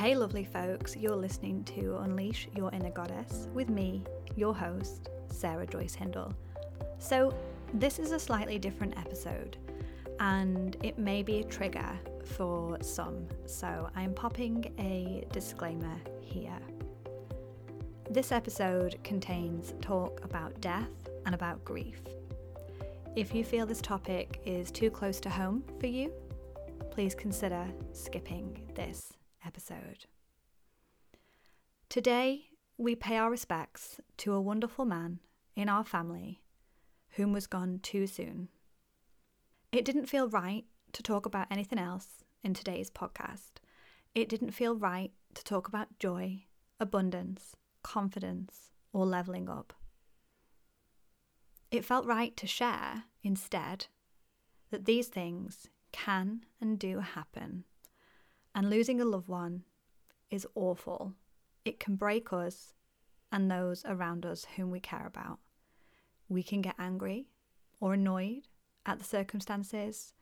Hey, lovely folks, you're listening to Unleash Your Inner Goddess with me, your host, Sarah Joyce Hindle. So, this is a slightly different episode, and it may be a trigger for some, so I'm popping a disclaimer here. This episode contains talk about death and about grief. If you feel this topic is too close to home for you, please consider skipping this episode. Today, we pay our respects to a wonderful man in our family whom was gone too soon. It didn't feel right to talk about anything else in today's podcast. It didn't feel right to talk about joy, abundance, confidence, or leveling up. It felt right to share, instead, that these things can and do happen and losing a loved one is awful. It can break us and those around us whom we care about. We can get angry or annoyed at the circumstances.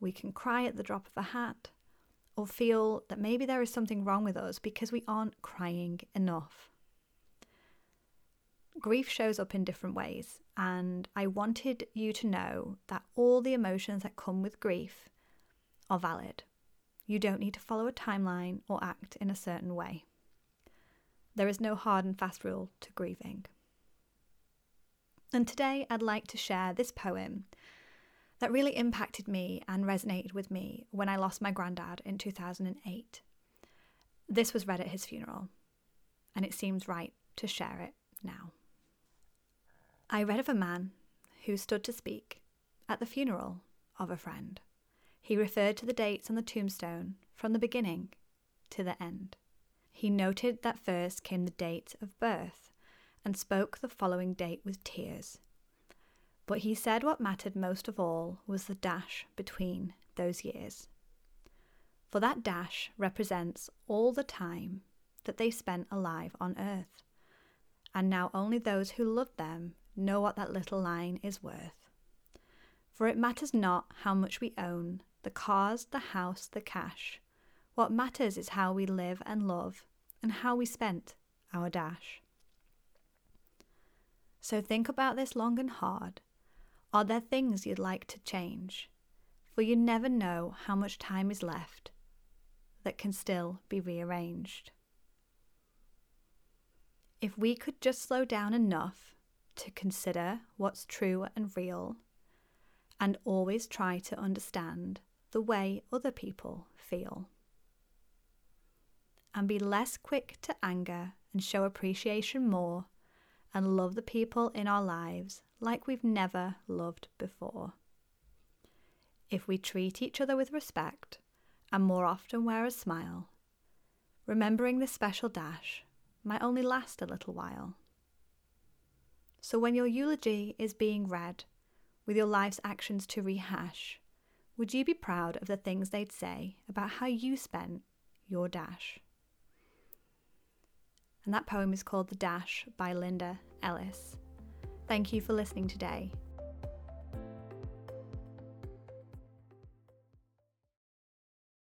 We can cry at the drop of a hat or feel that maybe there is something wrong with us because we aren't crying enough. Grief shows up in different ways, and I wanted you to know that all the emotions that come with grief are valid. You don't need to follow a timeline or act in a certain way. There is no hard and fast rule to grieving. And today I'd like to share this poem that really impacted me and resonated with me when I lost my granddad in 2008. This was read at his funeral, and it seems right to share it now. I read of a man who stood to speak at the funeral of a friend. He referred to the dates on the tombstone from the beginning to the end. He noted that first came the date of birth and spoke the following date with tears. But he said what mattered most of all was the dash between those years. For that dash represents all the time that they spent alive on earth. And now only those who loved them know what that little line is worth. For it matters not how much we own the cars, the house, the cash. What matters is how we live and love and how we spent our dash. So think about this long and hard. Are there things you'd like to change? For you never know how much time is left that can still be rearranged. If we could just slow down enough to consider what's true and real, and always try to understand the way other people feel. And be less quick to anger and show appreciation more and love the people in our lives like we've never loved before. If we treat each other with respect and more often wear a smile, remembering this special dash might only last a little while. So when your eulogy is being read, with your life's actions to rehash, would you be proud of the things they'd say about how you spent your dash? And that poem is called The Dash by Linda Ellis. Thank you for listening today,